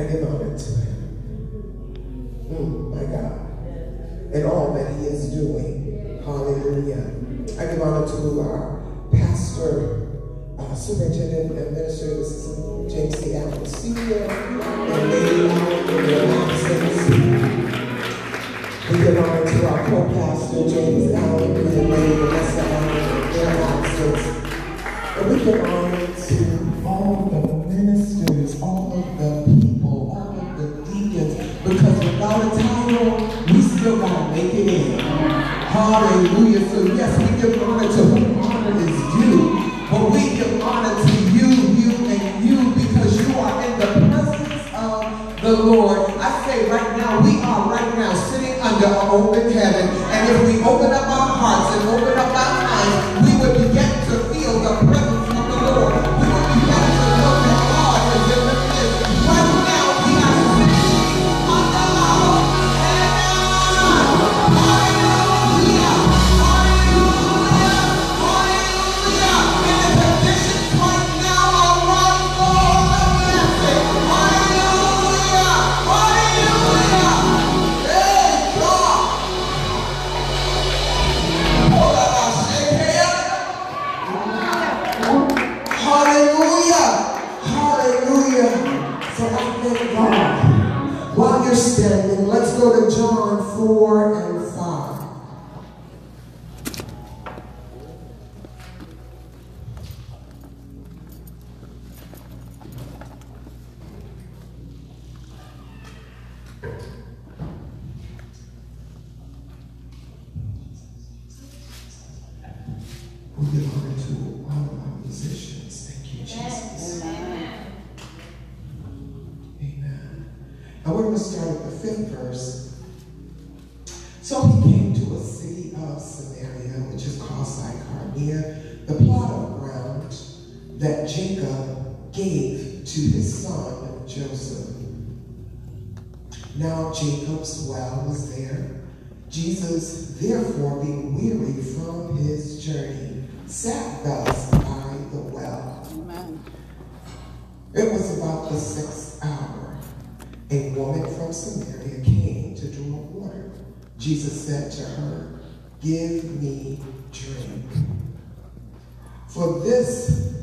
I give honor to him. Mm, my God. And all that he is doing. Hallelujah. I give honor to our pastor, uh, superintendent, and minister, James C. Allen Sr., and Lady. We give honor to our co-pastor, James Allen, and Lady Allen their absence. And we give honor we still gotta make it in. Hallelujah. So yes, we give honor to whom honor is due, but we give honor to you, you, and you, because you are in the presence of the Lord. I say right now, we are right now sitting under an open heaven, and if we open up our hearts and open And we're going to start at the fifth verse. So he came to a city of Samaria, which is called Sychar, near the plot of ground that Jacob gave to his son Joseph. Now Jacob's well was there. Jesus, therefore, being weary from his journey, sat thus by the well. Amen. It was about the sixth hour. A woman from Samaria came to draw water. Jesus said to her, Give me drink. For this,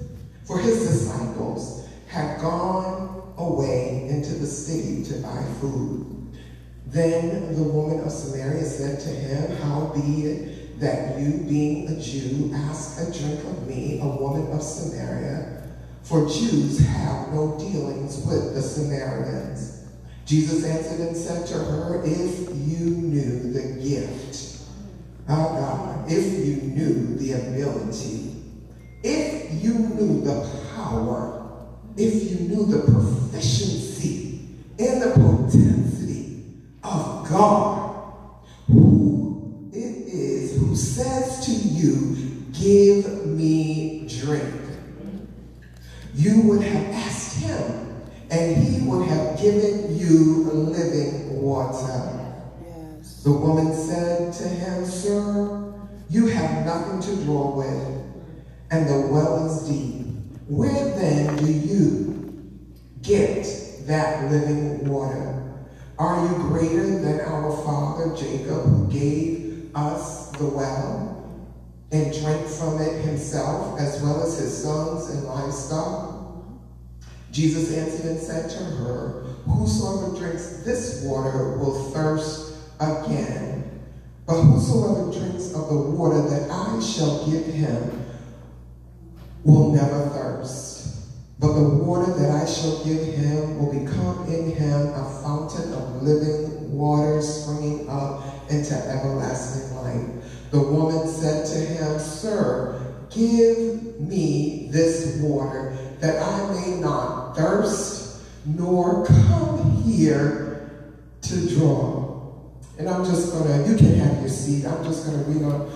for his disciples had gone away into the city to buy food. Then the woman of Samaria said to him, How be it that you, being a Jew, ask a drink of me, a woman of Samaria? For Jews have no dealings with the Samaritans. Jesus answered and said to her, If you knew the gift, our God, if you knew the ability, if you knew the power, if you knew the proficiency and the potency of God, who it is who says to you, Give me drink, you would have and he would have given you living water. Yes. The woman said to him, Sir, you have nothing to draw with, and the well is deep. Where then do you get that living water? Are you greater than our father Jacob, who gave us the well and drank from it himself, as well as his sons and livestock? Jesus answered and said to her, Whosoever drinks this water will thirst again. But whosoever drinks of the water that I shall give him will never thirst. But the water that I shall give him will become in him a fountain of living water springing up into everlasting life. The woman said to him, Sir, give me this water that I may not thirst nor come here to draw. And I'm just gonna, you can have your seat. I'm just gonna read on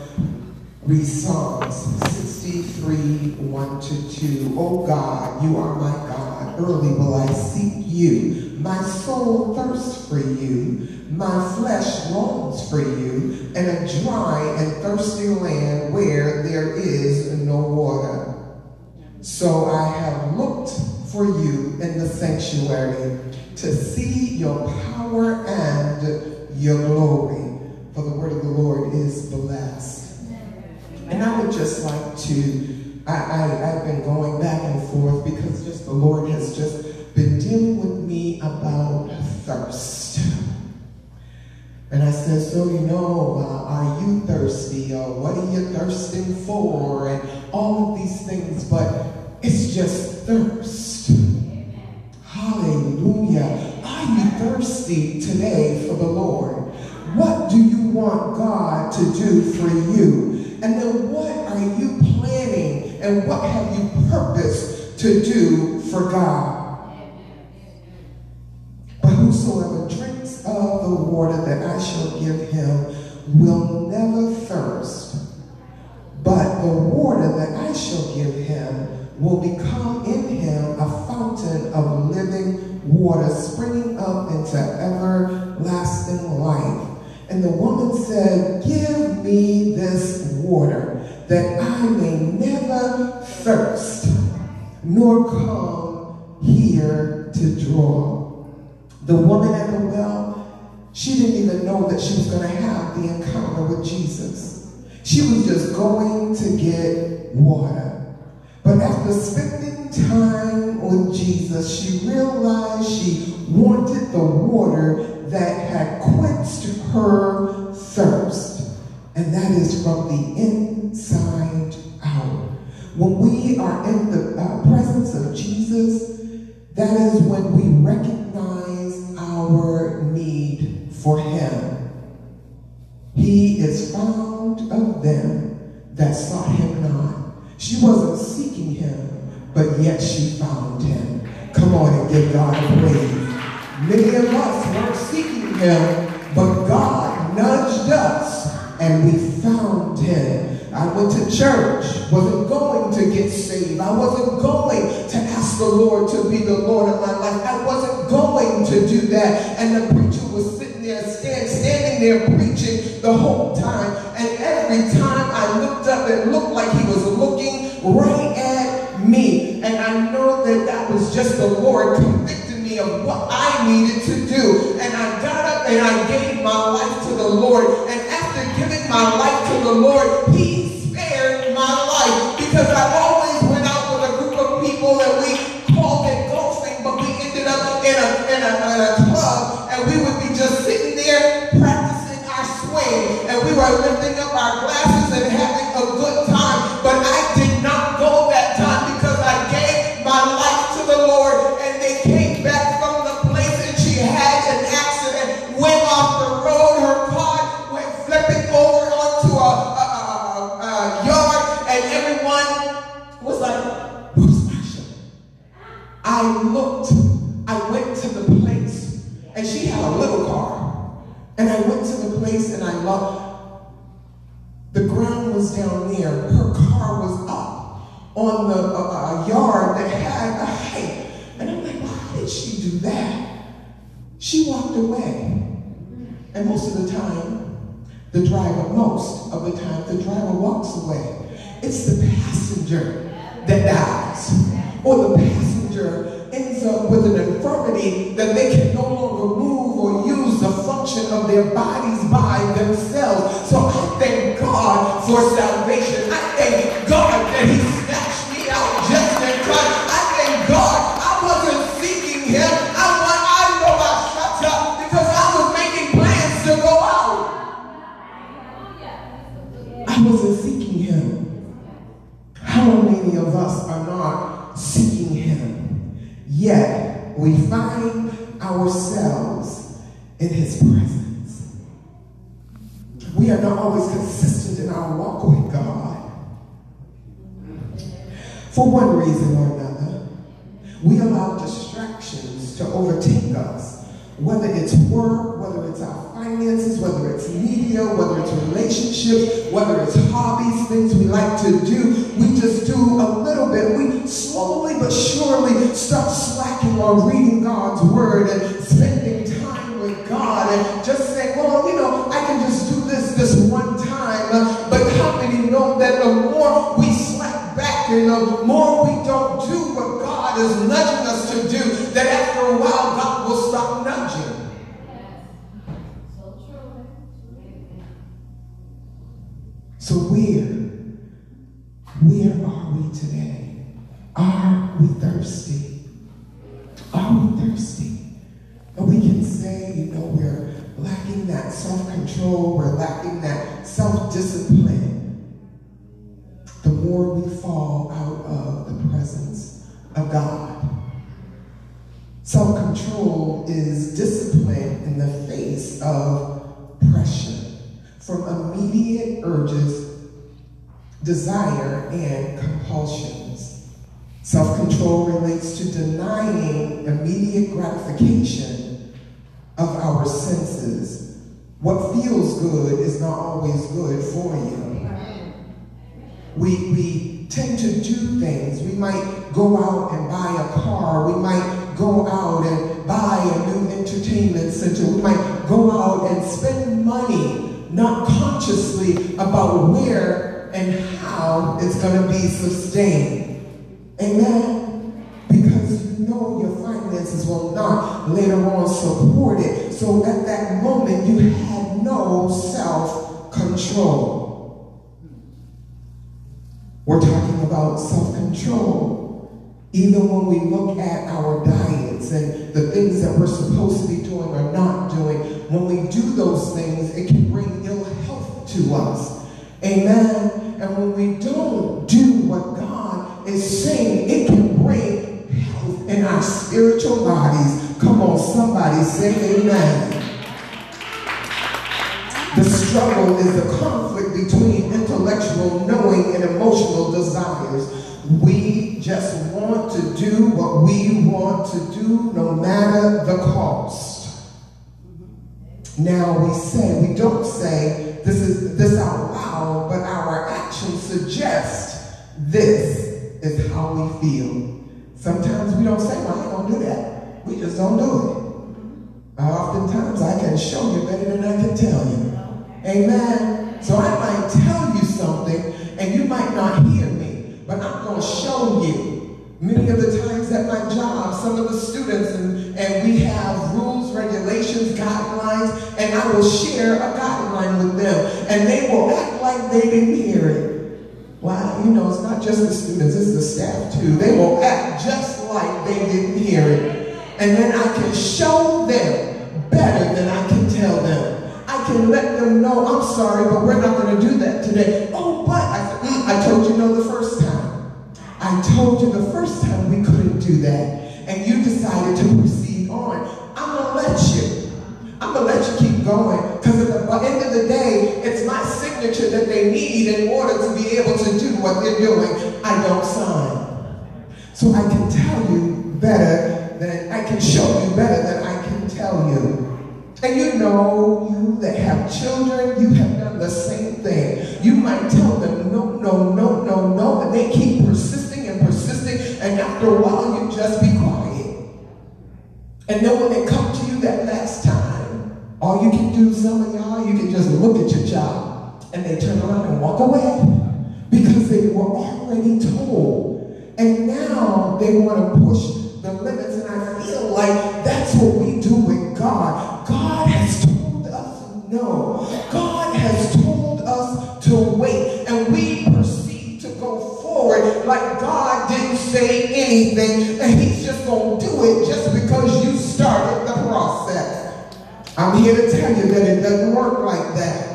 read Psalms 63, 1 to 2. Oh God, you are my God. Early will I seek you. My soul thirsts for you. My flesh longs for you in a dry and thirsty land where there is no water. So I have looked for you in the sanctuary to see your power and your glory. For the word of the Lord is blessed. And I would just like to, I, I, have been going back and forth because just the Lord has just been dealing with me about thirst. And I said, so you know, uh, are you thirsty? Or what are you thirsting for? And all of these things, but it's just thirst. Hallelujah. Are you thirsty today for the Lord? What do you want God to do for you? And then what are you planning and what have you purposed to do for God? But whosoever of the water that I shall give him will never thirst. But the water that I shall give him will become in him a fountain of living water springing up into everlasting life. And the woman said, Give me this water that I may never thirst, nor come here to draw. The woman at the well, she didn't even know that she was going to have the encounter with Jesus. She was just going to get water. But after spending time with Jesus, she realized she wanted the water that had quenched her thirst. And that is from the inside out. When we are in the uh, presence of Jesus, that is when we recognize our need for him. He is found of them that sought him not. She wasn't seeking him, but yet she found him. Come on and give God a praise. Many of us weren't seeking him, but God nudged us and we found him. I went to church, wasn't going to get saved. I wasn't going to ask the Lord to be the Lord of my life. I wasn't going to do that. And the preacher was sitting there preaching the whole time. And every time I looked up, it looked like he was looking right at me. And I know that that was just the Lord convicting me of what I needed to do. And I got up and I gave my life to the Lord. And after giving my life to the Lord, he spared my life because I always went out with a group of people that we called it golfing, but we ended up in a, in a, in a club and we would be and we were lifting up our glasses and yard that had a height. And I'm like, why did she do that? She walked away. And most of the time, the driver, most of the time, the driver walks away. It's the passenger that dies. Or the passenger ends up with an infirmity that they can no longer move or use the function of their bodies by themselves. So I thank God for salvation. Thirsty? Are we thirsty? And we can say, you know, we're lacking that self-control, we're lacking that self-discipline. The more we fall out of the presence of God. Self-control is discipline in the face of pressure from immediate urges, desire, and compulsions. Self-control relates to denying immediate gratification of our senses. What feels good is not always good for you. We, we tend to do things. We might go out and buy a car. We might go out and buy a new entertainment center. We might go out and spend money, not consciously about where and how it's going to be sustained. Amen? Because you know your finances will not later on support it. So at that moment, you had no self-control. We're talking about self-control. Even when we look at our diets and the things that we're supposed to be doing or not doing, when we do those things, it can bring ill health to us. Amen. And when we don't Saying, it can bring health in our spiritual bodies. Come on, somebody say amen. The struggle is the conflict between intellectual knowing and emotional desires. We just want to do what we want to do no matter the cost. Now we say, we don't say this is this out loud, but our actions suggest this is how we feel. Sometimes we don't say, well, I ain't gonna do that. We just don't do it. Mm-hmm. Oftentimes I can show you better than I can tell you. Amen. So I might tell you something and you might not hear me, but I'm going to show you. Many of the times at my job, some of the students, and, and we have rules, regulations, guidelines, and I will share a guideline with them, and they will act like they didn't hear it. Well, you know, it's not just the students, it's the staff too. They will act just like they didn't hear it. And then I can show them better than I can tell them. I can let them know, I'm sorry, but we're not going to do that today. Oh, but I mm, I told you no the first time. I told you the first time we couldn't do that. And you decided to proceed on. I'm going to let you. I'm going to let you keep going. Because at the end of the day, that they need in order to be able to do what they're doing. I don't sign. So I can tell you better than, I can show you better than I can tell you. And you know, you that have children, you have done the same thing. You might tell them no, no, no, no, no, and they keep persisting and persisting, and after a while you just be quiet. And then when they come to you that last time, all you can do, some of y'all, you can just look at your child, and they turn around and walk away because they were already told. And now they want to push the limits, and I feel like that's what we do with God. God has told us no. God has told us to wait, and we proceed to go forward like God didn't say anything, and He's just going to do it just because you started the process. I'm here to tell you that it doesn't work like that.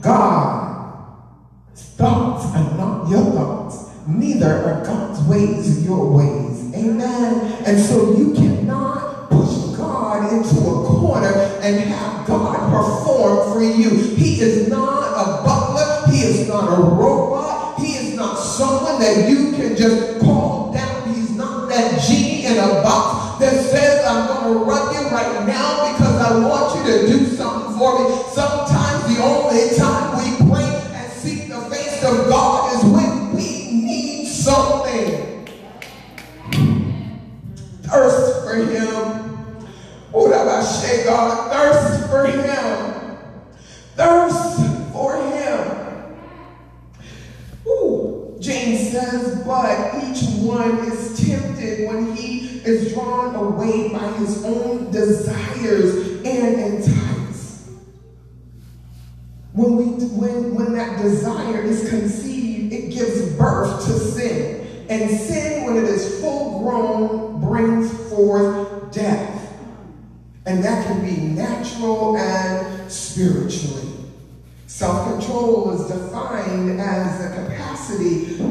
God's thoughts are not your thoughts. Neither are God's ways your ways. Amen. And so you cannot push God into a corner and have God perform for you. He is not a butler. He is not a robot. He is not someone that you can just call down. He's not that genie in a box that says, I'm going to run you right now because I want you to do something for me. Sometimes capacity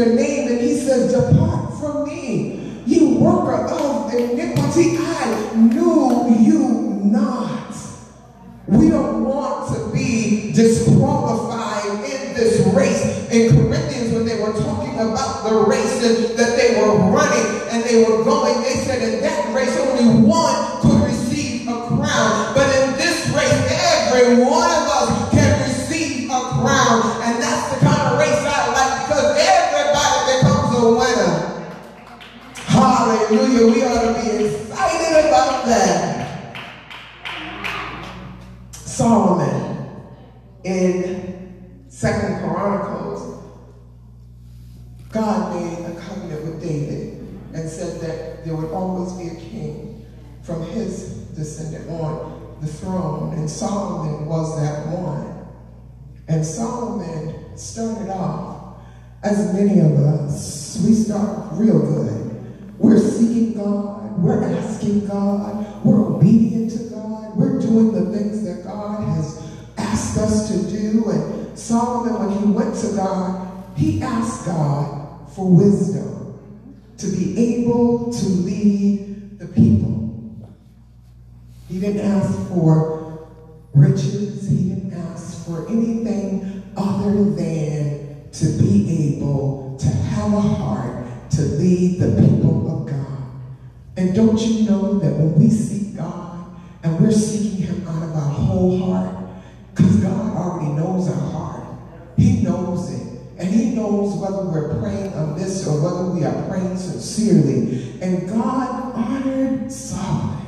your name. And he says, depart from me you worker of iniquity, I knew you not. We don't want to be disqualified in this race. In Corinthians, when they were talking about the race that they were running and they were going, they said in that race only one could started off, as many of us, we start real good. We're seeking God. We're asking God. We're obedient to God. We're doing the things that God has asked us to do. And Solomon, when he went to God, he asked God for wisdom to be able to lead the people. He didn't ask for riches. He didn't ask for anything other than to be able to have a heart to lead the people of God. And don't you know that when we seek God and we're seeking him out of our whole heart, because God already knows our heart. He knows it. And he knows whether we're praying amiss or whether we are praying sincerely. And God honored Solomon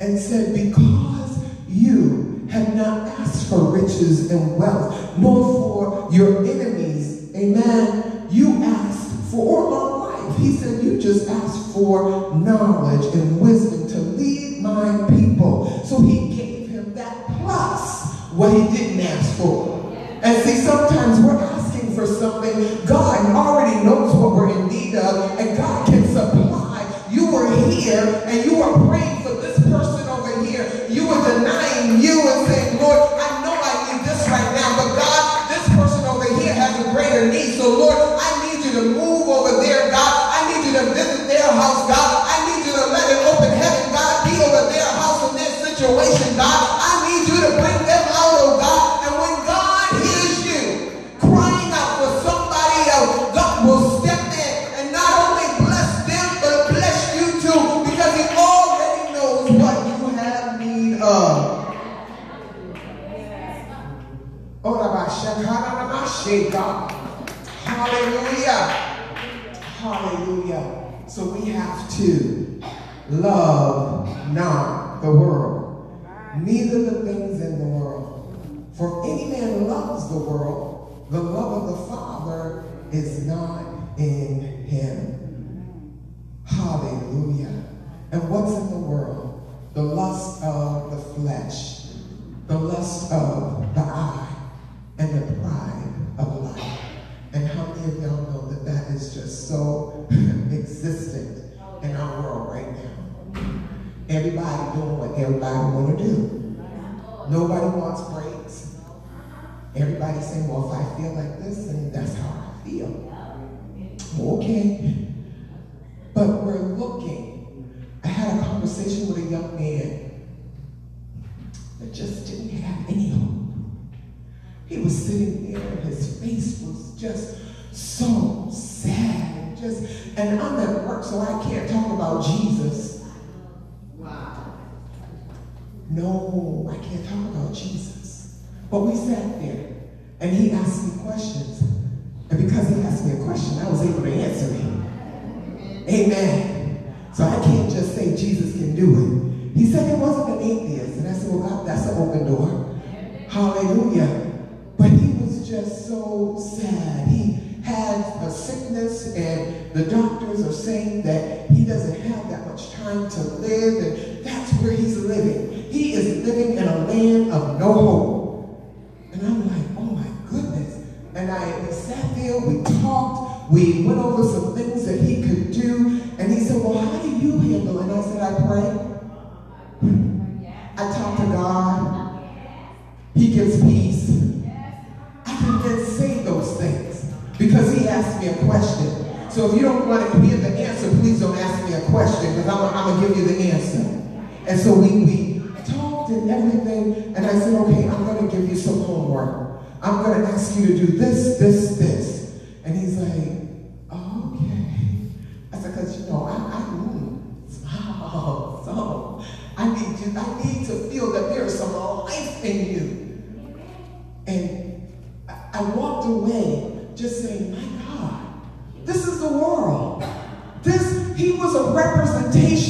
and said, because you have not asked for riches and wealth, nor for your enemies, amen, you asked for long life. He said, you just asked for knowledge and wisdom to lead my people. So he gave him that plus what he didn't ask for. And see, sometimes we're asking for something. God I feel like this, and that's how I feel. Okay. But we're looking. I had a conversation with a young man that just didn't have any hope. He was sitting there and his face was just so sad. And just and I'm at work, so I can't talk about Jesus. Wow. No, I can't talk about Jesus. But we sat there and he asked me questions. And because he asked me a question, I was able to answer him. Amen. So I can't just say Jesus can do it. He said he wasn't an atheist. And I said, well, God, that's an open door. Hallelujah. But he was just so sad. He had a sickness and the doctors are saying that he doesn't have that much time to live and that's where he's living. He is living in a land of no hope. And I'm like, oh my goodness. And I we sat there, we talked, we went over some things that he could do. And he said, well, how do you handle it? And I said, I pray. I talk to God. He gives peace. I can then say those things because he asked me a question. So if you don't want to hear the answer, please don't ask me a question because I'm, I'm going to give you the answer. And so we, we talked and everything, and I said, okay, I'm going to give you some homework. I'm going to ask you to do this, this, this. And he's like, oh, okay. I said, because you know, I, I mm, so, so I need you, I need to feel that there's some life in you. And I walked away just saying, my God, this is the world. This, he was a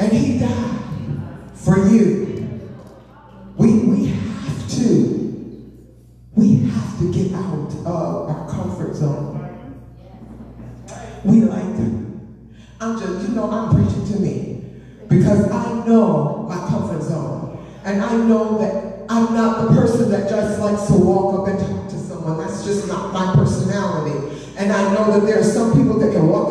And he died for you. We, we have to, we have to get out of our comfort zone. We like, I'm just, you know, I'm preaching to me because I know my comfort zone. And I know that I'm not the person that just likes to walk up and talk to someone. That's just not my personality. And I know that there are some people that can walk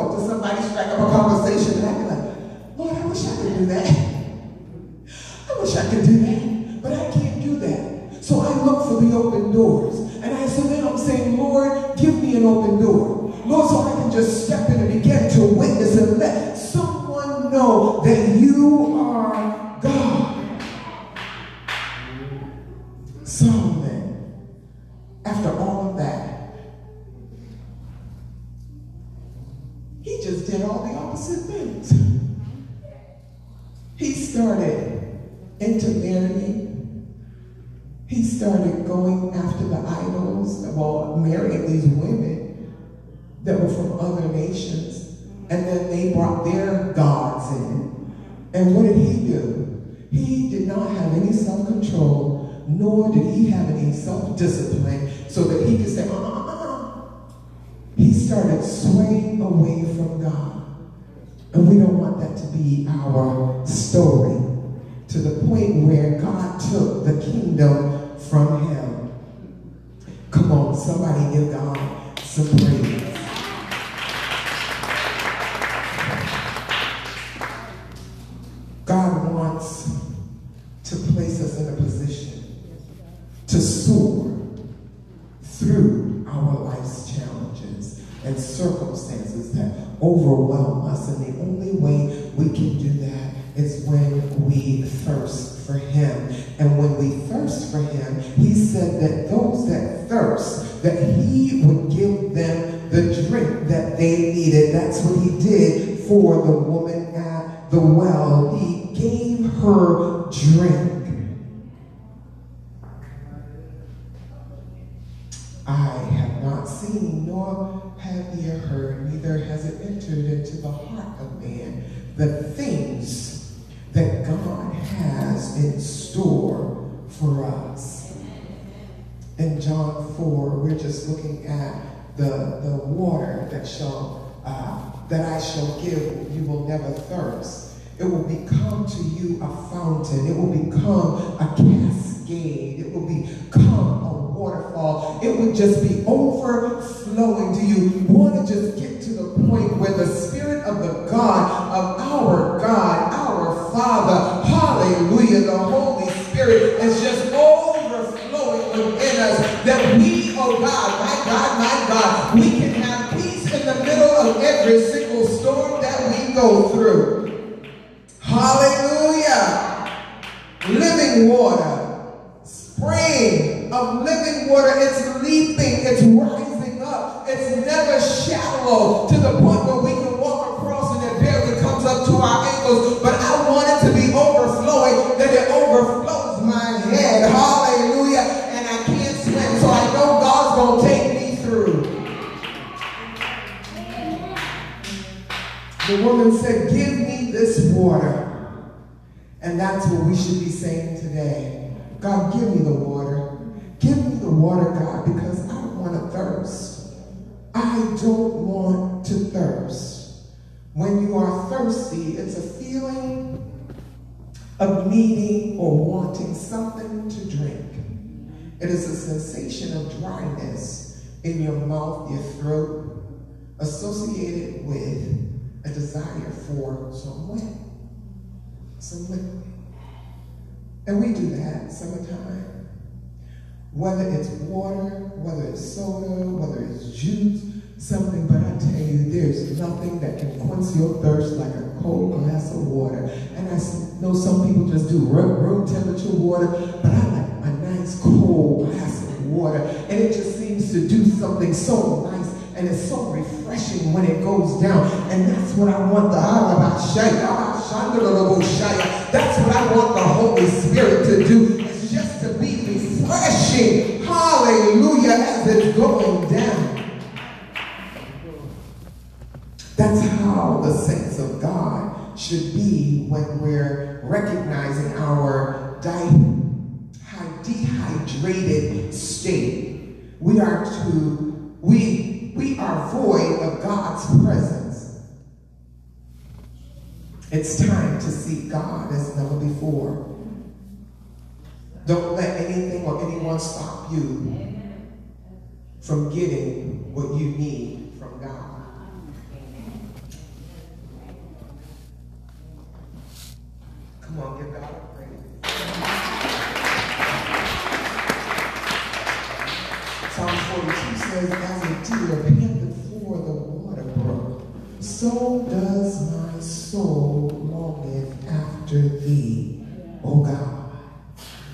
their gods in. And what did he do? He did not have any self-control nor did he have any self-discipline so that he could say, uh, uh, uh. He started swaying away from God. And we don't want that to be our story to the point where God took the kingdom from him. Come on, somebody give God some praise. Thirst for him. And when we thirst for him, he said that those that thirst, that he would give them the drink that they needed. That's what he did for the woman at the well. He gave her drink. I have not seen, nor have ear heard, neither has it entered into the heart of man the things that God has in store for us. In John 4, we're just looking at the, the water that shall uh, that I shall give, you will never thirst. It will become to you a fountain. It will become a cascade. It will become a waterfall. It would just be overflowing. Do you You want to just get to the point where the Spirit of the God, of our God, Father, hallelujah, the Holy Spirit is just overflowing within us that we, oh God, my God, my God, we can have peace in the middle of every single storm that we go through. Hallelujah. Living water, spring of living water, it's leaping, it's rising up, it's never shallow to the point The woman said, Give me this water. And that's what we should be saying today. God, give me the water. Give me the water, God, because I don't want to thirst. I don't want to thirst. When you are thirsty, it's a feeling of needing or wanting something to drink. It is a sensation of dryness in your mouth, your throat, associated with a desire for some wet, some liquid. And we do that summertime. Whether it's water, whether it's soda, whether it's juice, something, but I tell you, there's nothing that can quench your thirst like a cold glass of water. And I know some people just do room temperature water, but I like a nice cold glass of water. And it just seems to do something so nice and it's so refreshing when it goes down. And that's what I want the that's what I want the Holy Spirit to do. It's just to be refreshing. Hallelujah as it's going down. That's how the saints of God should be when we're recognizing our dehydrated state. We are to, we we are void of God's presence. It's time to seek God as never before. Don't let anything or anyone stop you from getting what you need from God. Come on, give God a praise. Psalm 42 says, deer panteth for the water brook, so does my soul longeth after thee, O God.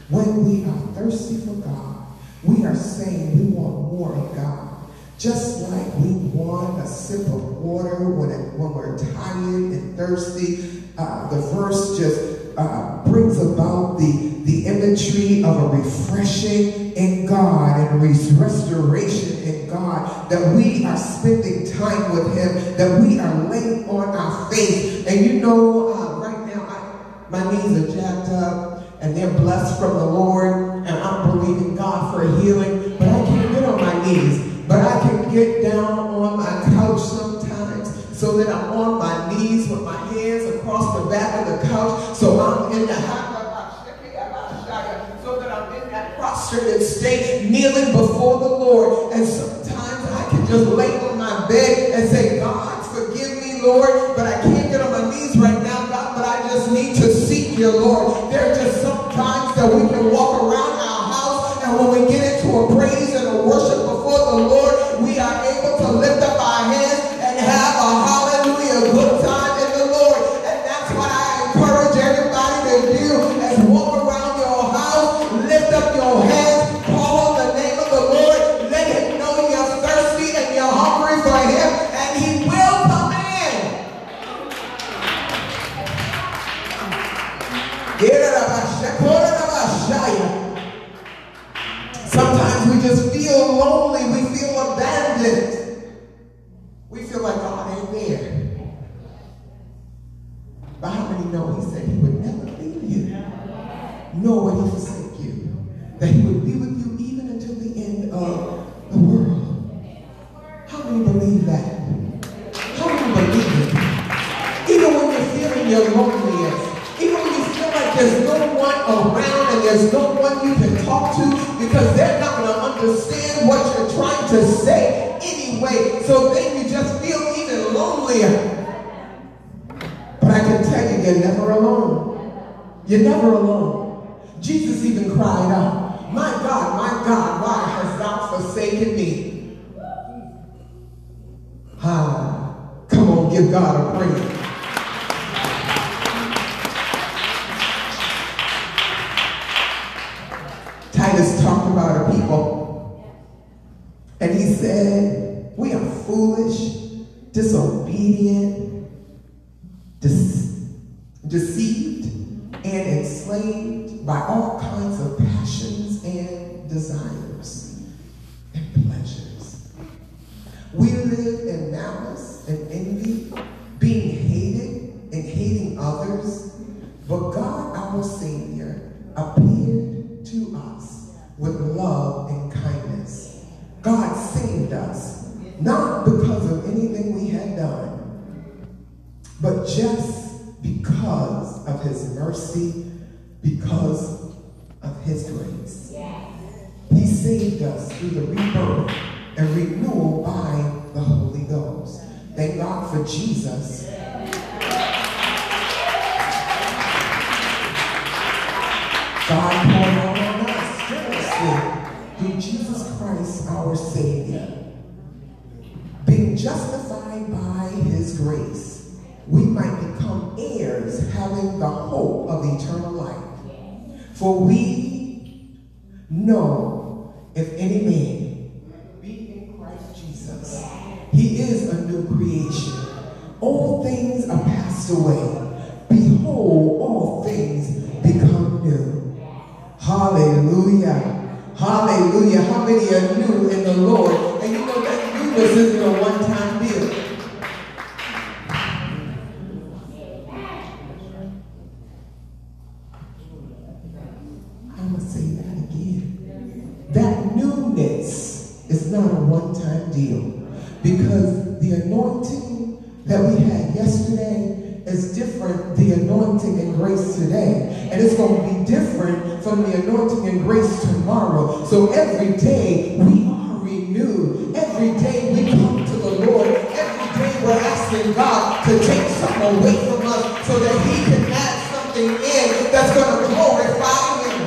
When we are thirsty for God, we are saying we want more of God. Just like we want a sip of water when, when we're tired and thirsty, uh, the verse just uh, brings about the, the imagery of a refreshing in God and restoration in God, that we are spending time with Him, that we are laying on our face. And you know, uh, right now, I, my knees are jacked up and they're blessed from the Lord, and I'm believing God for healing, but I can't get on my knees. But I can get down on my couch sometimes so that I'm couch. So I'm in the so that I'm in that prostrated state, kneeling before the Lord. And sometimes I can just lay on my bed and say, God, forgive me, Lord, but I can't get on my knees right now, God, but I just need to seek you, Lord. There are just some times that we can walk around our house, and when we get into a praise and a worship give God a praise. For Jesus. God poured out on us generously through Jesus Christ, our Savior. Being justified by his grace, we might become heirs, having the hope of eternal life. For we know if any man be in Christ Jesus, he is a new creation. All things are passed away. Behold, all things become new. Hallelujah. Hallelujah. How many are new in the Lord? And you know that newness isn't a one-time deal. That we had yesterday is different the anointing and grace today. And it's going to be different from the anointing and grace tomorrow. So every day we are renewed. Every day we come to the Lord. Every day we're asking God to take something away from us so that he can add something in that's going to glorify him.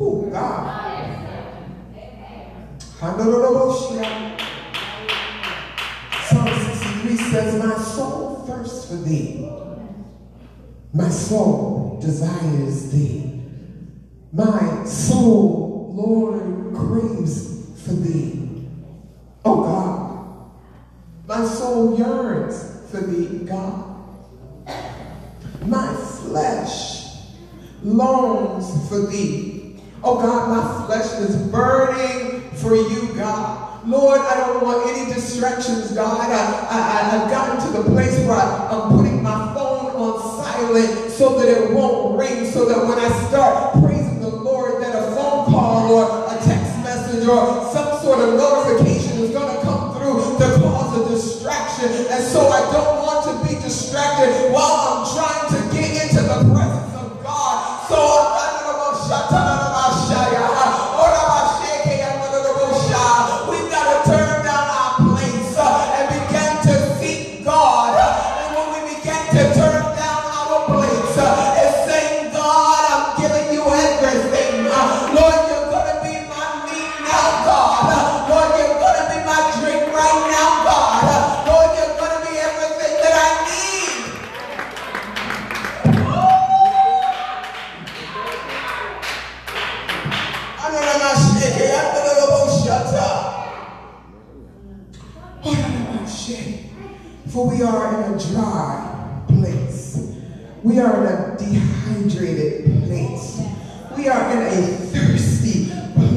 Oh, God. Thee. My soul desires thee. My soul, Lord, craves for thee. Oh God, my soul yearns for thee, God. My flesh longs for thee. Oh God, my flesh is burning for you, God. Lord, I don't want any distractions, God. I, I, I've gotten to the place where I, I'm putting my phone on silent so that it won't ring, so that when I start praising the Lord, that a phone call or a text message or some sort of notification is going to come through to cause a distraction. And so I don't want to be distracted while I'm trying to get into the presence of God. So I'm We've For we are in a dry place. We are in a dehydrated place. We are in a thirsty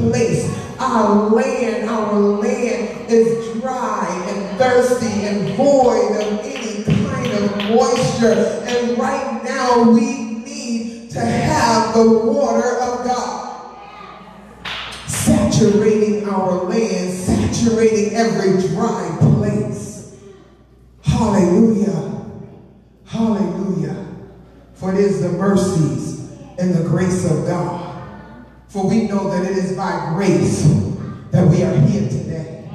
place. Our land, our land is dry and thirsty and void of any kind of moisture. And right now we need to have the water of God saturating our land, saturating every dry place. Hallelujah. Hallelujah. For it is the mercies and the grace of God. For we know that it is by grace that we are here today.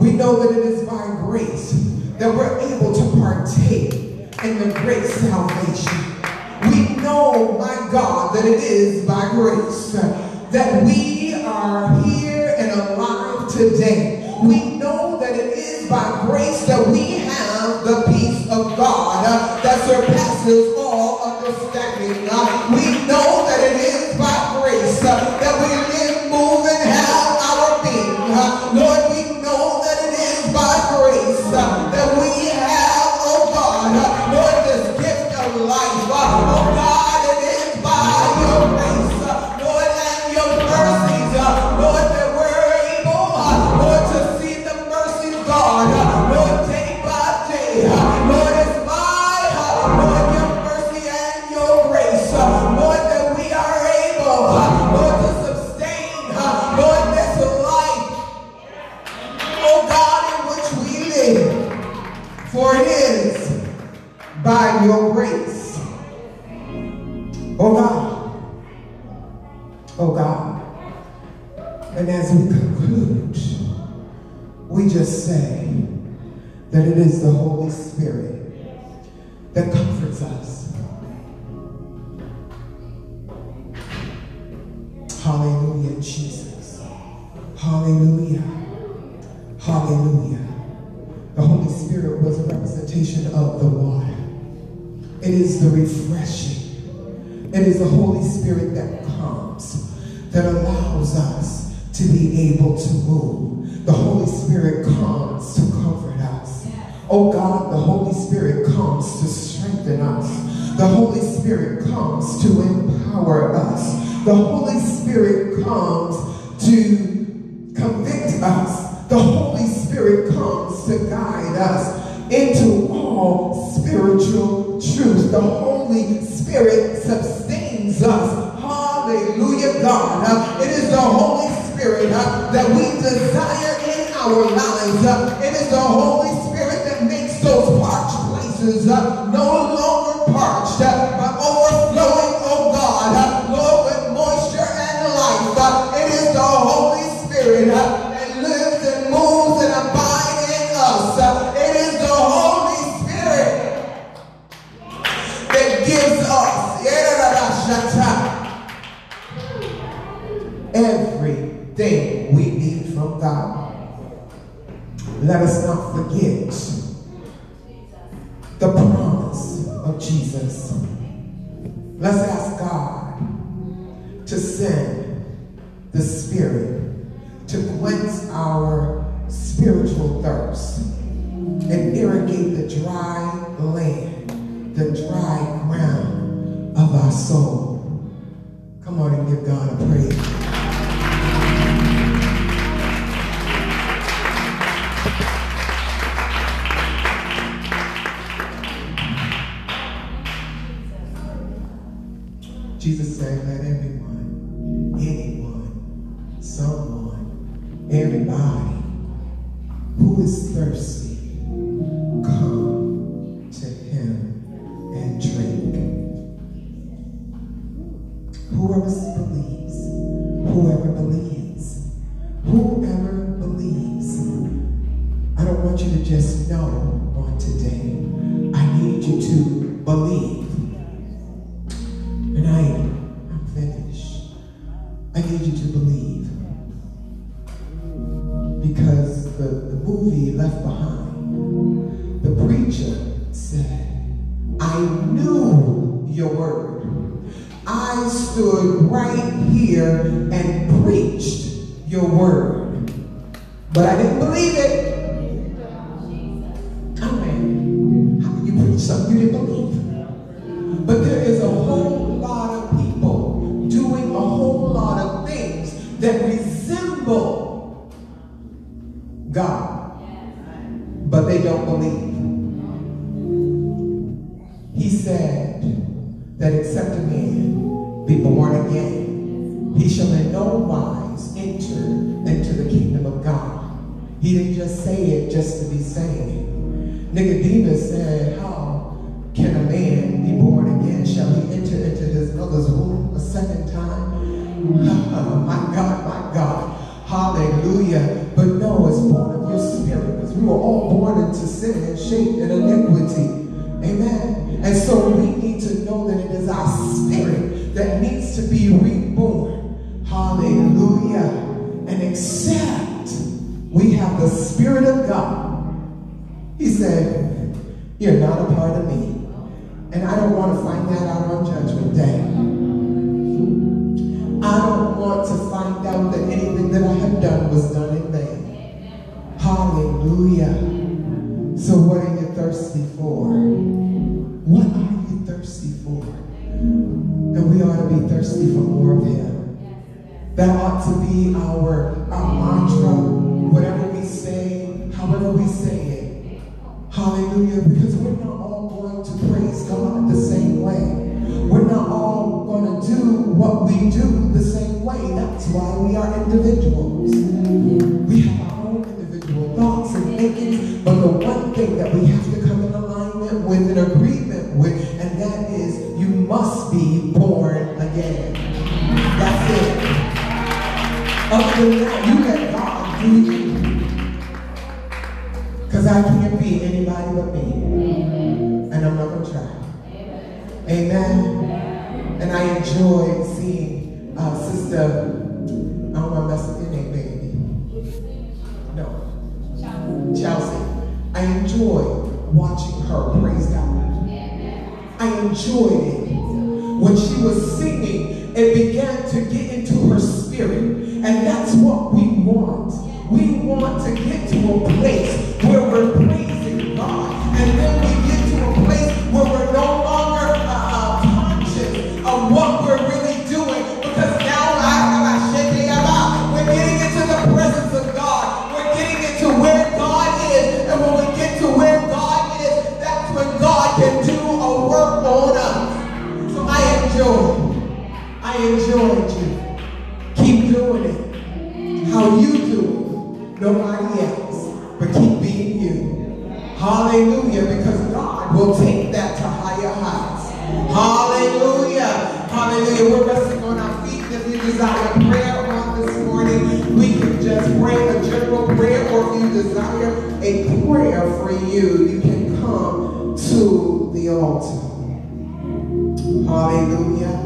We know that it is by grace that we're able to partake in the great salvation. We know, my God, that it is by grace that we are here and alive today. We know that it is by grace that we have the peace of God that surpasses all understanding. We know that that comforts us. Hallelujah, Jesus. Hallelujah. Hallelujah. The Holy Spirit was a representation of the water. It is the refreshing. It is the Holy Spirit that comes, that allows us to be able to move. The Holy Spirit comes to comfort us. Oh God, the Holy Spirit comes to strengthen us. The Holy Spirit comes to empower us. The Holy Spirit comes to convict us. The Holy Spirit comes to guide us into all spiritual truth. The Holy Spirit sustains us. Hallelujah, God. It is the Holy Spirit that we desire in our lives. It is the Holy Spirit uh, no longer and irrigate the dry land, the dry ground of our soul. Come on and give God a praise. Jesus said, let everyone, anyone, someone, everybody who is thirsty was done in vain. Hallelujah. So what are you thirsty for? What are you thirsty for? And we ought to be thirsty for more of him. That ought to be our, our mantra, whatever we say, however we say it. Hallelujah. Because we're not all going to praise God the same way. We're not all going to do what we do the same way. That's why we are individuals. joy. just praying a general prayer, or if you desire a prayer for you, you can come to the altar. Hallelujah.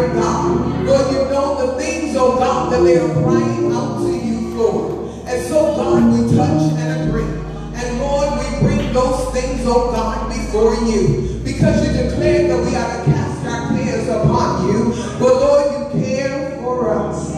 dear God. Lord, you know the things, oh God, that they are crying out to you for. And so, God, we touch and agree. And Lord, we bring those things, oh God, before you. Because you declared that we ought to cast our cares upon you. But Lord, you care for us.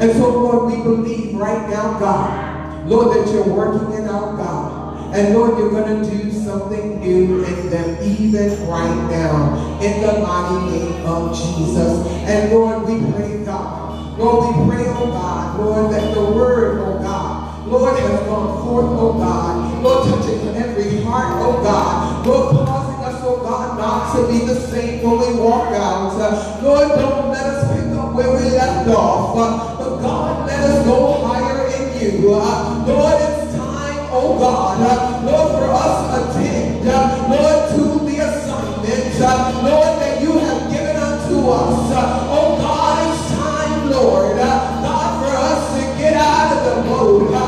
And so, Lord, we believe right now, God, Lord, that you're working it out, God. And Lord, you're going to do something new in them even right now in the mighty name of Jesus. And Lord, we pray, God. Lord, we pray, oh God, Lord, that the word, oh God, Lord, has gone forth, oh God. Lord, touching every heart, oh God. Lord, causing us, oh God, not to be the same when we walk out. Lord, don't let us pick up where we left off. But God, let us go higher in you. Lord, oh God, Lord, for us attend, Lord, to the assignment, Lord, that you have given unto us. Oh God, it's time, Lord, God, for us to get out of the boat.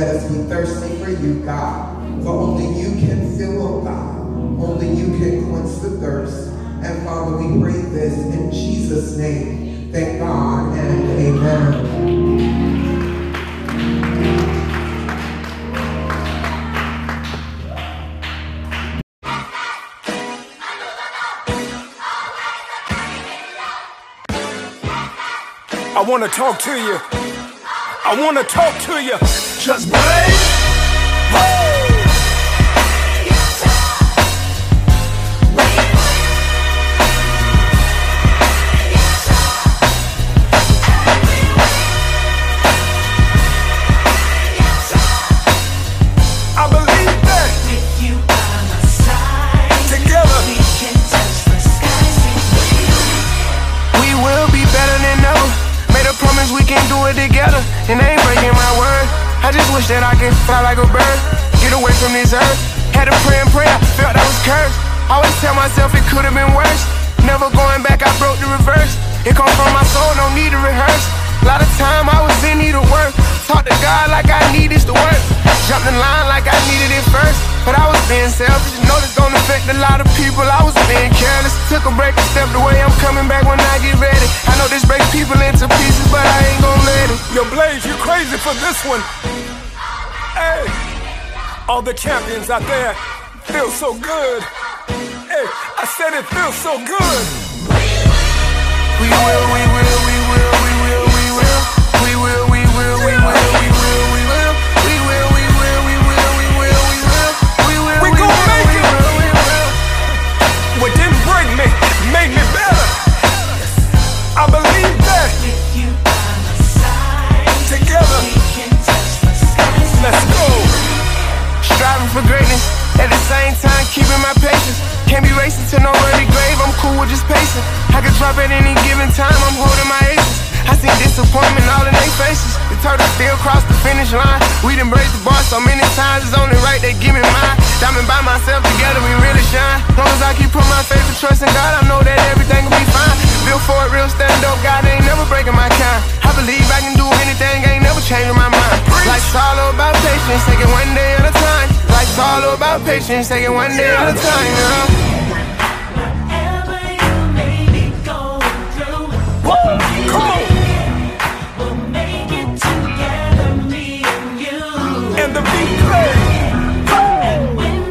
Let us be thirsty for you, God. For only you can fill, oh God. Only you can quench the thirst. And Father, we pray this in Jesus' name. Thank God and amen. I want to talk to you. I want to talk to you. Just breathe. Wish that I could fly like a bird, get away from this earth. Had to pray and pray, I felt I was cursed. Always tell myself it could have been worse. Never going back, I broke the reverse. It comes from my soul, no need to rehearse. A lot of time I was in need of work. Talk to God like I needed to work. Jumped in line like I needed it first. But I was being selfish. you Know this gonna affect a lot of people. I was being careless. Took a break and stepped away. I'm coming back when I get ready. I know this breaks people into pieces, but I ain't gonna let it. Yo, Blaze, you crazy for this one. Hey, all the champions out there feel so good. Hey, I said it feels so good. We will, we will, we will, at the same time keeping my patience. Can't be racing to no early grave, I'm cool with just pacing. I can drop at any given time, I'm holding my aces. I see disappointment all in their faces. The turtle still cross the finish line. We done break the bar so many times, it's only right they give me mine. Diamond by myself, together we really shine. Long as I keep putting my faith and trust in God, I know that everything will be fine. Built for it, real stand up, God ain't never breaking my kind. I believe I can do anything, ain't never changing my mind. Life's all about patience, take it one day all about patience, take it one day at a time, girl. Whatever you may be going through, Come on. make it together, me and you. And the beat play.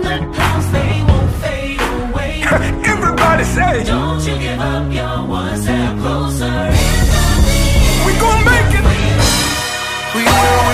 The clouds they won't fade away, Everybody say, don't you give up, you're one step closer. we gon' make it. We will,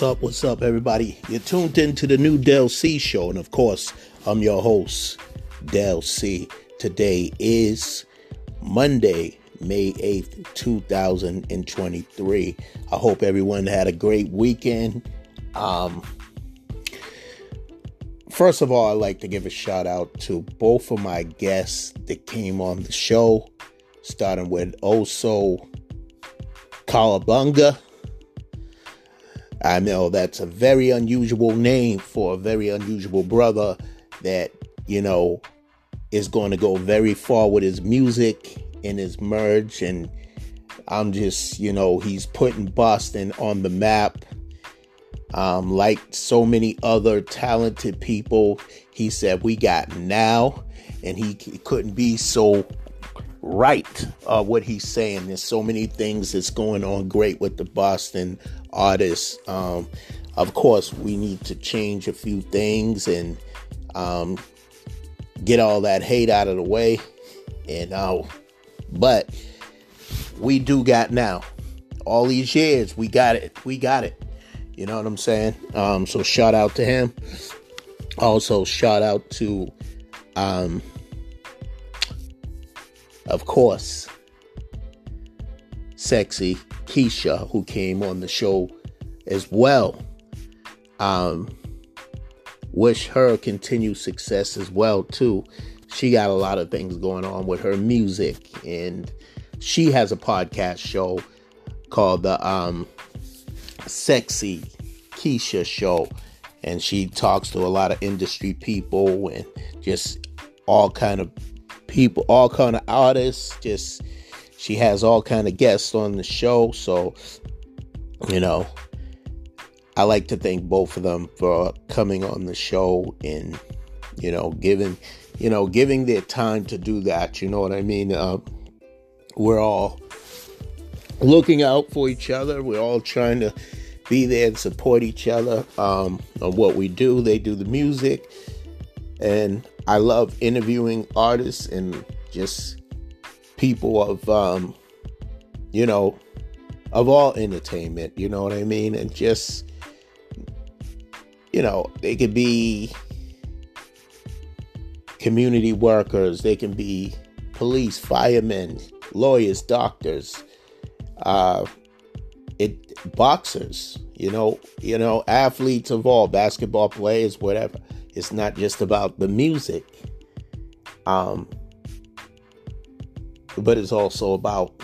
What's up? What's up, everybody? You're tuned into the new Del C show, and of course, I'm your host, Del C. Today is Monday, May 8th, 2023. I hope everyone had a great weekend. Um, first of all, I'd like to give a shout out to both of my guests that came on the show, starting with Oso Kalabunga. I know that's a very unusual name for a very unusual brother that, you know, is going to go very far with his music and his merch. And I'm just, you know, he's putting Boston on the map. Um, like so many other talented people, he said, We got now. And he, he couldn't be so right uh, what he's saying. There's so many things that's going on great with the Boston artists. Um, of course, we need to change a few things and um, get all that hate out of the way. And uh, but we do got now. All these years, we got it. We got it. You know what I'm saying? Um, so shout out to him. Also, shout out to, um, of course, sexy Keisha, who came on the show as well. Um, wish her continued success as well too. She got a lot of things going on with her music, and she has a podcast show called the um, Sexy Keisha Show, and she talks to a lot of industry people and just all kind of people, all kind of artists. Just she has all kind of guests on the show, so you know I like to thank both of them for coming on the show and you know giving you know giving their time to do that. You know what I mean? Uh, we're all looking out for each other. We're all trying to be there and support each other um, on what we do. They do the music, and I love interviewing artists and just people of um, you know of all entertainment. You know what I mean? And just you know, they could be community workers, they can be police, firemen, lawyers, doctors, uh, it boxers, you know, you know, athletes of all, basketball players, whatever. It's not just about the music. Um, but it's also about,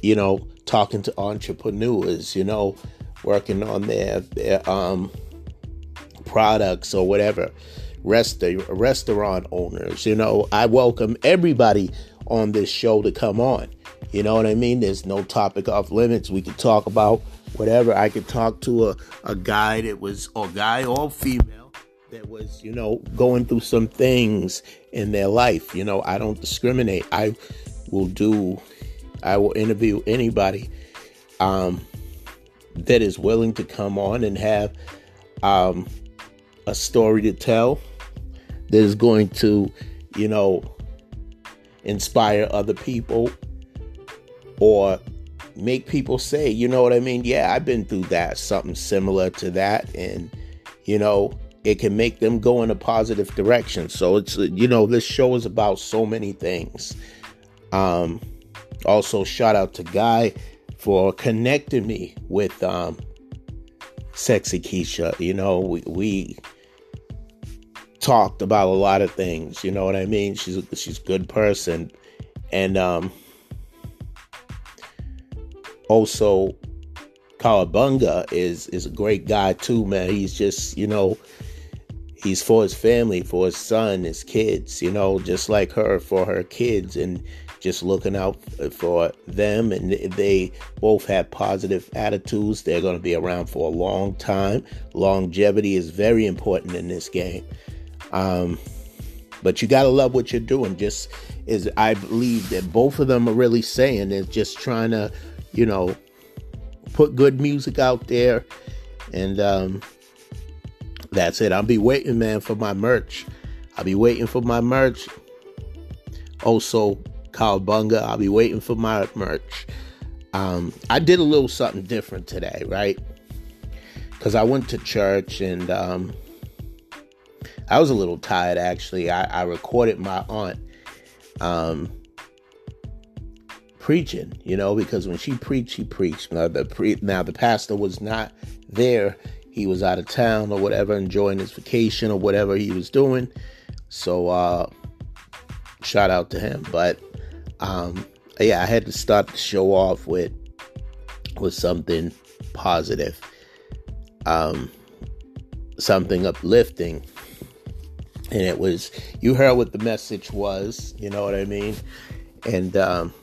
you know, talking to entrepreneurs, you know, working on their their um products or whatever rest restaurant owners you know. I welcome everybody on this show to come on you know what i mean? There's no topic off limits. We can talk about whatever. I could talk to a, a guy that was or guy or female that was you know going through some things in their life you know i don't discriminate i will do i will interview anybody um that is willing to come on and have um a story to tell that is going to, you know, inspire other people or make people say, you know what I mean? Yeah, I've been through that, something similar to that. And, you know, it can make them go in a positive direction. So it's, you know, this show is about so many things. Um, also, shout out to Guy for connecting me with um, Sexy Keisha. You know, we, we talked about a lot of things. You know what I mean? She's she's a good person, and um, also Kawabunga is is a great guy too, man. He's just you know he's for his family, for his son, his kids. You know, just like her for her kids, and just looking out for them. And they both have positive attitudes. They're going to be around for a long time. Longevity is very important in this game. Um, but you gotta love what you're doing. Just is I believe that both of them are really saying is just trying to, you know, put good music out there, and um, that's it. I'll be waiting, man, for my merch. I'll be waiting for my merch. Also, Bunga, I'll be waiting for my merch. Um, I did a little something different today, right? because I went to church and um, I was a little tired actually. I, I recorded my aunt um, preaching, you know, because when she preached, she preached. Now the pre- now the pastor was not there; he was out of town or whatever, enjoying his vacation or whatever he was doing. So, uh, shout out to him. But um, yeah, I had to start the show off with with something positive, um, something uplifting. And it was, you heard what the message was, you know what I mean? And um,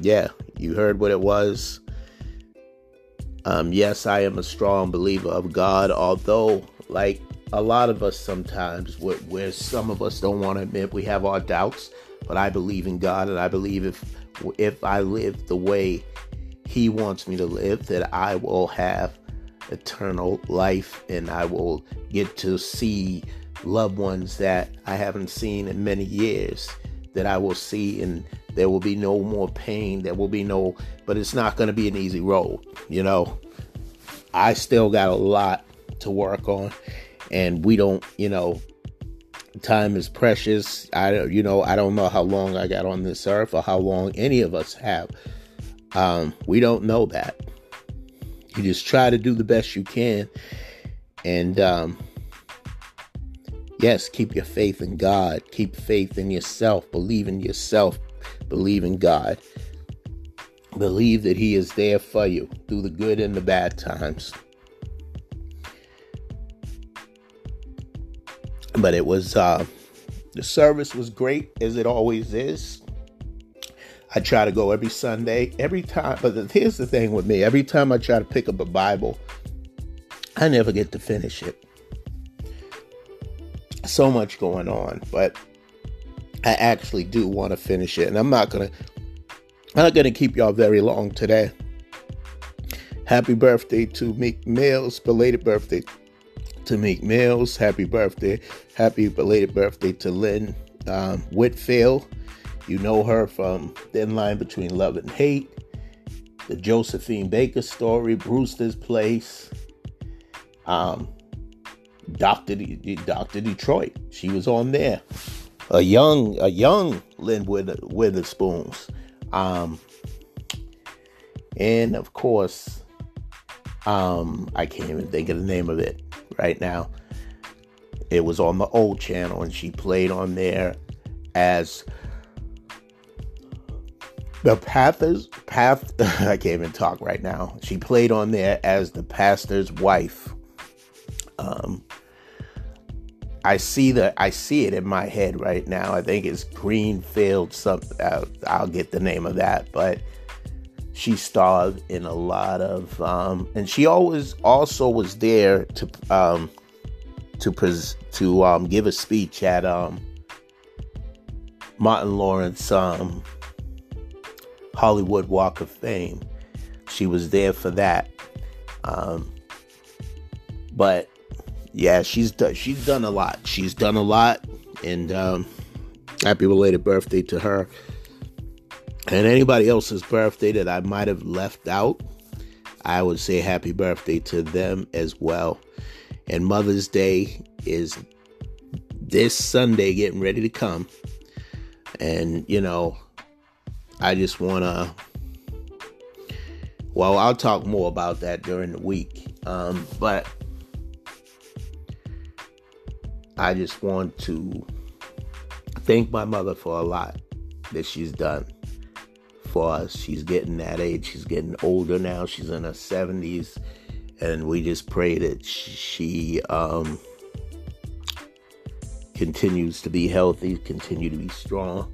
yeah, you heard what it was. Um, yes, I am a strong believer of God, although, like a lot of us sometimes, where, where some of us don't want to admit we have our doubts, but I believe in God, and I believe if if I live the way He wants me to live, that I will have eternal life, and I will get to see loved ones that I haven't seen in many years that I will see and there will be no more pain there will be no but it's not going to be an easy road you know I still got a lot to work on and we don't you know time is precious I don't you know I don't know how long I got on this earth or how long any of us have um we don't know that you just try to do the best you can and um Yes, keep your faith in God. Keep faith in yourself. Believe in yourself. Believe in God. Believe that He is there for you through the good and the bad times. But it was, uh, the service was great as it always is. I try to go every Sunday, every time. But here's the thing with me every time I try to pick up a Bible, I never get to finish it so much going on, but I actually do want to finish it, and I'm not gonna I'm not gonna keep y'all very long today. Happy birthday to Meek Mills, belated birthday to Meek Mills. Happy birthday, happy belated birthday to Lynn um, Whitfield. You know her from Thin Line Between Love and Hate, the Josephine Baker story, Brewster's Place. Um, Doctor Doctor Detroit. She was on there. A young a young Lynn Wither, Witherspoons. Um, and of course, um, I can't even think of the name of it right now. It was on the old channel, and she played on there as the pastor's path. I can't even talk right now. She played on there as the pastor's wife. Um, I see the I see it in my head right now. I think it's Greenfield something. I'll, I'll get the name of that, but she starred in a lot of, um, and she always also was there to um, to pres- to um, give a speech at um, Martin Lawrence um, Hollywood Walk of Fame. She was there for that, um, but yeah, she's done, she's done a lot. She's done a lot, and um, happy belated birthday to her. And anybody else's birthday that I might have left out, I would say happy birthday to them as well. And Mother's Day is this Sunday, getting ready to come. And you know, I just want to. Well, I'll talk more about that during the week. Um, but I just want to thank my mother for a lot that she's done for us. She's getting that age. She's getting older now. She's in her 70s. And we just pray that she um, continues to be healthy, continue to be strong.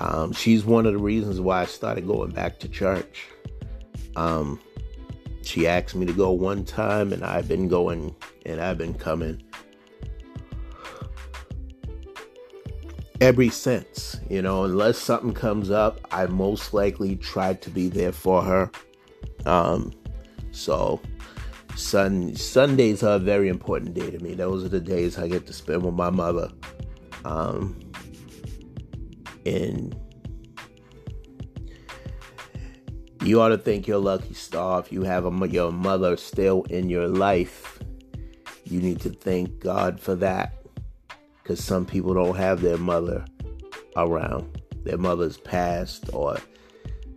Um, she's one of the reasons why I started going back to church. Um, she asked me to go one time, and I've been going and I've been coming every sense. You know, unless something comes up, I most likely try to be there for her. Um, so sun Sundays are a very important day to me. Those are the days I get to spend with my mother. Um, and You ought to think you're lucky star if you have a, your mother still in your life. You need to thank God for that. Because some people don't have their mother around. Their mother's passed or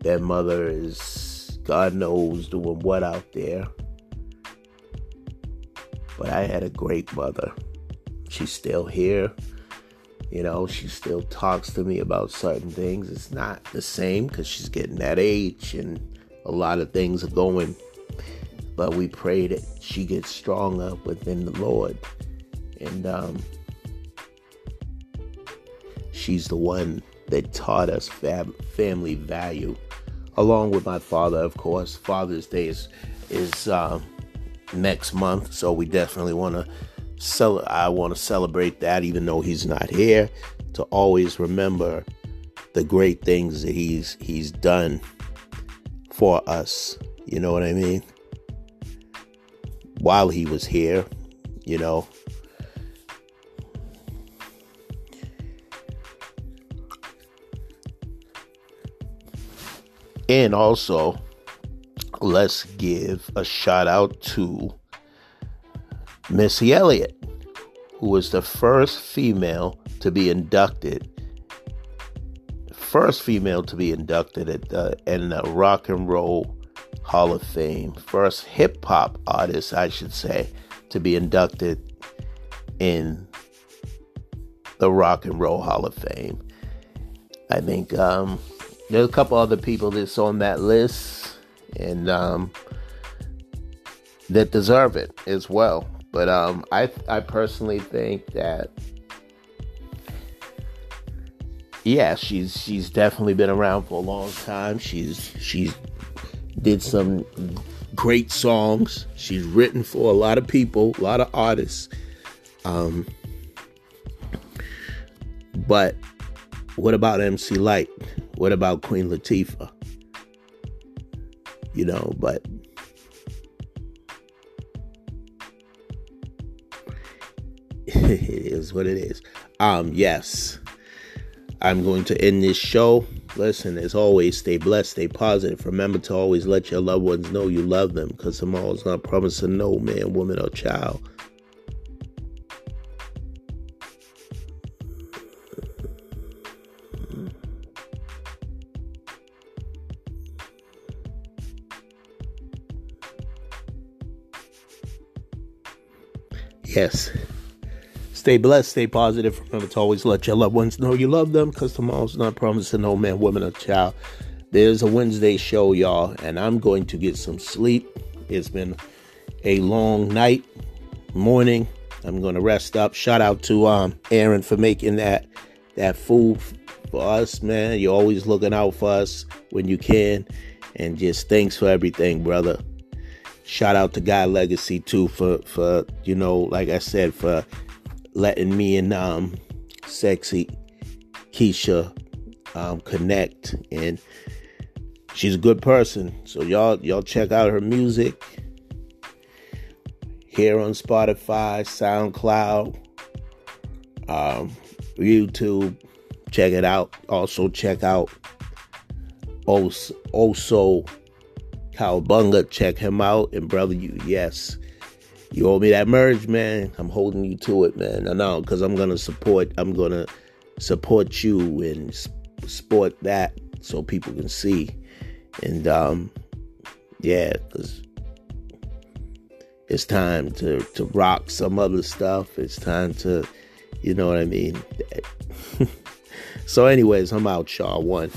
their mother is, God knows, doing what out there. But I had a great mother. She's still here. You know, she still talks to me about certain things. It's not the same because she's getting that age and a lot of things are going. But we pray that she gets stronger within the Lord. And um, she's the one that taught us fam- family value, along with my father, of course. Father's Day is, is um, next month, so we definitely want to cel- I want to celebrate that, even though he's not here, to always remember the great things that he's he's done for us. You know what I mean? While he was here, you know. And also, let's give a shout out to Missy Elliott, who was the first female to be inducted, first female to be inducted at the, in the Rock and Roll Hall of Fame, first hip hop artist, I should say, to be inducted in the Rock and Roll Hall of Fame. I think um, there's a couple other people that's on that list and um, that deserve it as well. But um, I I personally think that yeah, she's she's definitely been around for a long time. She's she's did some great songs. She's written for a lot of people, a lot of artists. Um, but what about MC Lyte? What about Queen Latifah? You know, but it is what it is. Um, yes. I'm going to end this show. Listen, as always, stay blessed, stay positive. Remember to always let your loved ones know you love them because tomorrow's not promising no man, woman, or child. Yes. Stay blessed, stay positive. Remember to always let your loved ones know you love them because tomorrow's not promising no man, woman, or child. There's a Wednesday show, y'all, and I'm going to get some sleep. It's been a long night, morning. I'm going to rest up. Shout out to um, Aaron for making that that food for us, man. You're always looking out for us when you can, and just thanks for everything, brother. Shout out to Guy Legacy too for for you know, like I said, for letting me and um sexy Keisha um connect and she's a good person. So y'all y'all check out her music here on Spotify, SoundCloud, um, YouTube. Check it out. Also check out also, also Cowbunga. Check him out. And brother, you yes. You owe me that merch, man. I'm holding you to it, man. I know, because I'm gonna support. I'm gonna support you and support that so people can see. And um, yeah, because it's time to to rock some other stuff. It's time to, you know what I mean. so, anyways, I'm out, y'all. One.